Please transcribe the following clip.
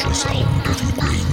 Just how I'm getting.